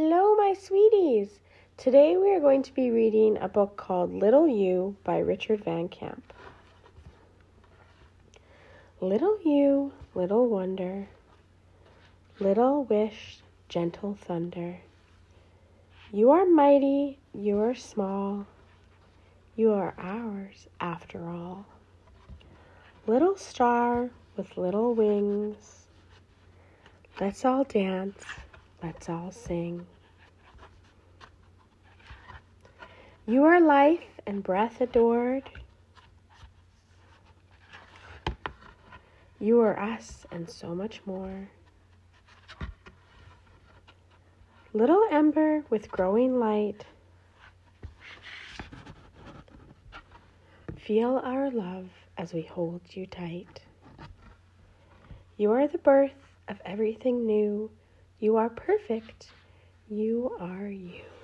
Hello, my sweeties! Today we are going to be reading a book called Little You by Richard Van Camp. Little you, little wonder, little wish, gentle thunder. You are mighty, you are small, you are ours after all. Little star with little wings, let's all dance Let's all sing. You are life and breath adored. You are us and so much more. Little ember with growing light. Feel our love as we hold you tight. You are the birth of everything new you are perfect. You are you.